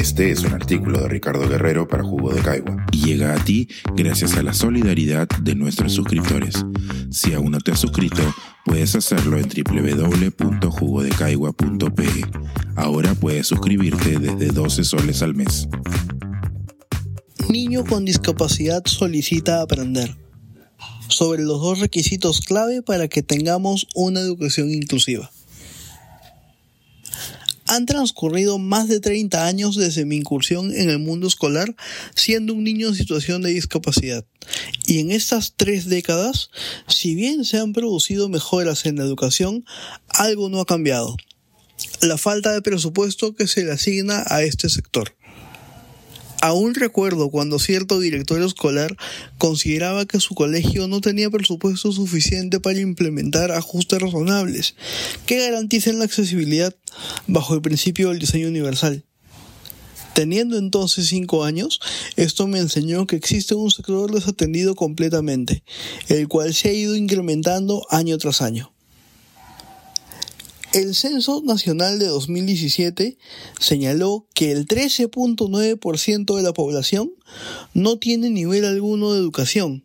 Este es un artículo de Ricardo Guerrero para Jugo de Caigua y llega a ti gracias a la solidaridad de nuestros suscriptores. Si aún no te has suscrito, puedes hacerlo en www.jugodecaigua.pe. Ahora puedes suscribirte desde 12 soles al mes. Niño con discapacidad solicita aprender sobre los dos requisitos clave para que tengamos una educación inclusiva. Han transcurrido más de 30 años desde mi incursión en el mundo escolar siendo un niño en situación de discapacidad. Y en estas tres décadas, si bien se han producido mejoras en la educación, algo no ha cambiado. La falta de presupuesto que se le asigna a este sector. Aún recuerdo cuando cierto director escolar consideraba que su colegio no tenía presupuesto suficiente para implementar ajustes razonables que garanticen la accesibilidad bajo el principio del diseño universal. Teniendo entonces cinco años, esto me enseñó que existe un sector desatendido completamente, el cual se ha ido incrementando año tras año. El Censo Nacional de 2017 señaló que el 13.9% de la población no tiene nivel alguno de educación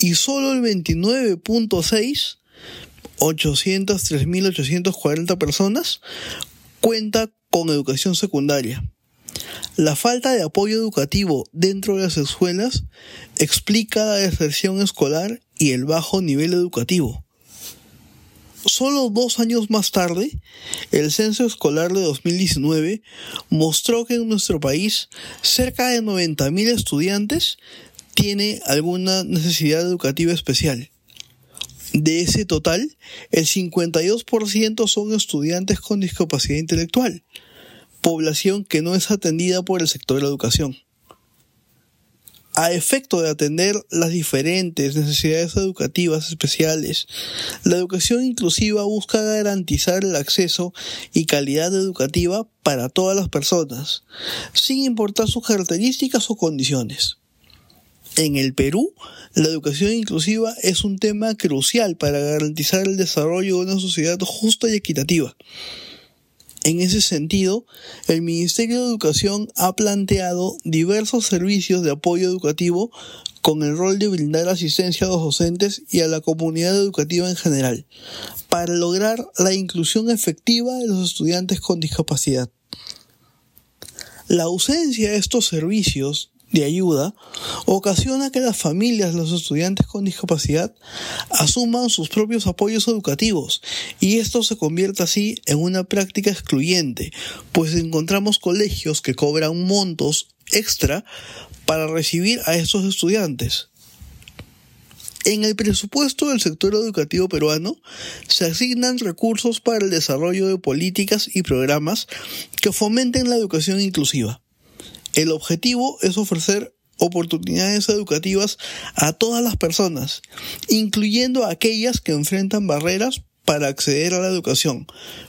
y solo el 29.6, 803.840 personas, cuenta con educación secundaria. La falta de apoyo educativo dentro de las escuelas explica la deserción escolar y el bajo nivel educativo. Solo dos años más tarde, el censo escolar de 2019 mostró que en nuestro país cerca de 90.000 estudiantes tiene alguna necesidad educativa especial. De ese total, el 52% son estudiantes con discapacidad intelectual, población que no es atendida por el sector de la educación a efecto de atender las diferentes necesidades educativas especiales, la educación inclusiva busca garantizar el acceso y calidad educativa para todas las personas, sin importar sus características o condiciones. En el Perú, la educación inclusiva es un tema crucial para garantizar el desarrollo de una sociedad justa y equitativa. En ese sentido, el Ministerio de Educación ha planteado diversos servicios de apoyo educativo con el rol de brindar asistencia a los docentes y a la comunidad educativa en general, para lograr la inclusión efectiva de los estudiantes con discapacidad. La ausencia de estos servicios de ayuda ocasiona que las familias de los estudiantes con discapacidad asuman sus propios apoyos educativos y esto se convierte así en una práctica excluyente, pues encontramos colegios que cobran montos extra para recibir a estos estudiantes. En el presupuesto del sector educativo peruano se asignan recursos para el desarrollo de políticas y programas que fomenten la educación inclusiva. El objetivo es ofrecer oportunidades educativas a todas las personas, incluyendo a aquellas que enfrentan barreras para acceder a la educación,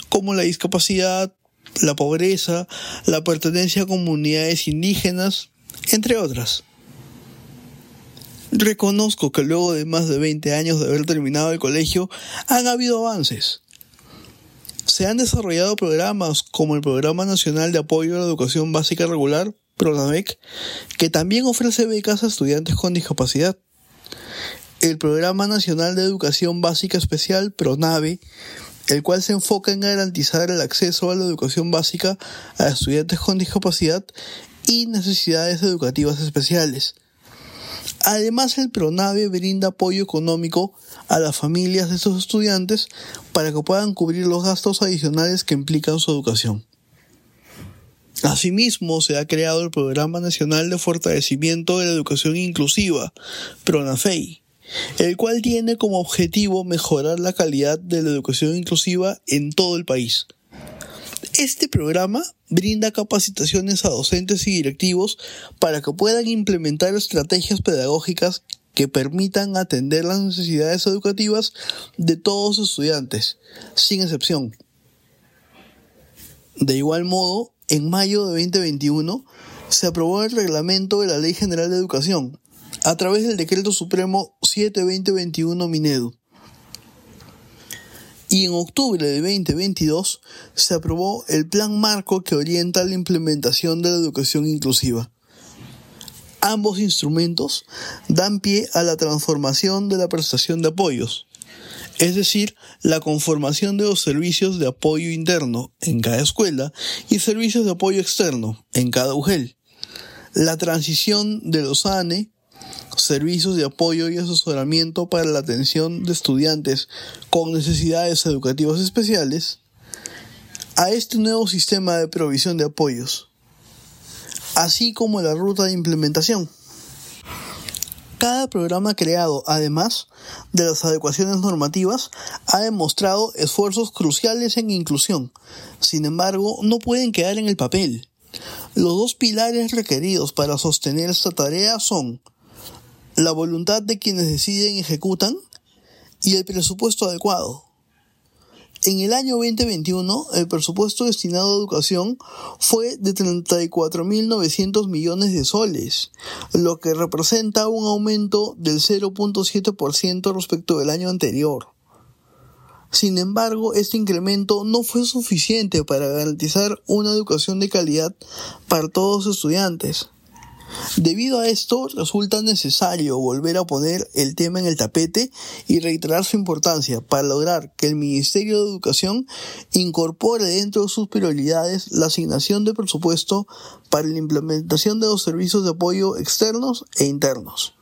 como la discapacidad, la pobreza, la pertenencia a comunidades indígenas, entre otras. Reconozco que luego de más de 20 años de haber terminado el colegio han habido avances. Se han desarrollado programas como el Programa Nacional de Apoyo a la Educación Básica Regular, PRONAVEC, que también ofrece becas a estudiantes con discapacidad. El Programa Nacional de Educación Básica Especial, PRONAVE, el cual se enfoca en garantizar el acceso a la educación básica a estudiantes con discapacidad y necesidades educativas especiales. Además, el PRONAVE brinda apoyo económico a las familias de estos estudiantes para que puedan cubrir los gastos adicionales que implican su educación. Asimismo, se ha creado el Programa Nacional de Fortalecimiento de la Educación Inclusiva, PRONAFEI, el cual tiene como objetivo mejorar la calidad de la educación inclusiva en todo el país. Este programa brinda capacitaciones a docentes y directivos para que puedan implementar estrategias pedagógicas que permitan atender las necesidades educativas de todos los estudiantes, sin excepción. De igual modo, en mayo de 2021 se aprobó el reglamento de la Ley General de Educación a través del Decreto Supremo 7-2021 Minedu. y en octubre de 2022 se aprobó el Plan Marco que orienta la implementación de la educación inclusiva. Ambos instrumentos dan pie a la transformación de la prestación de apoyos, es decir, la conformación de los servicios de apoyo interno en cada escuela y servicios de apoyo externo en cada UGEL, la transición de los ANE, servicios de apoyo y asesoramiento para la atención de estudiantes con necesidades educativas especiales, a este nuevo sistema de provisión de apoyos así como la ruta de implementación. Programa creado, además de las adecuaciones normativas, ha demostrado esfuerzos cruciales en inclusión. Sin embargo, no pueden quedar en el papel. Los dos pilares requeridos para sostener esta tarea son la voluntad de quienes deciden y ejecutan y el presupuesto adecuado. En el año 2021, el presupuesto destinado a educación fue de 34.900 millones de soles, lo que representa un aumento del 0.7% respecto del año anterior. Sin embargo, este incremento no fue suficiente para garantizar una educación de calidad para todos los estudiantes. Debido a esto, resulta necesario volver a poner el tema en el tapete y reiterar su importancia para lograr que el Ministerio de Educación incorpore dentro de sus prioridades la asignación de presupuesto para la implementación de los servicios de apoyo externos e internos.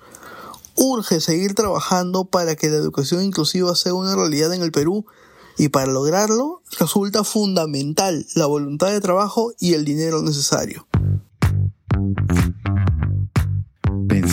Urge seguir trabajando para que la educación inclusiva sea una realidad en el Perú y para lograrlo resulta fundamental la voluntad de trabajo y el dinero necesario.